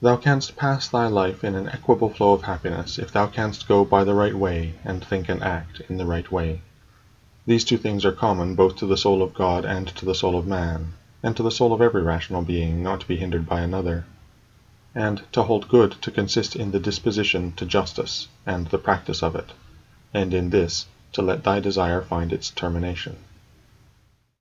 Thou canst pass thy life in an equable flow of happiness if thou canst go by the right way and think and act in the right way. These two things are common both to the soul of God and to the soul of man, and to the soul of every rational being not to be hindered by another. And to hold good to consist in the disposition to justice and the practice of it, and in this to let thy desire find its termination.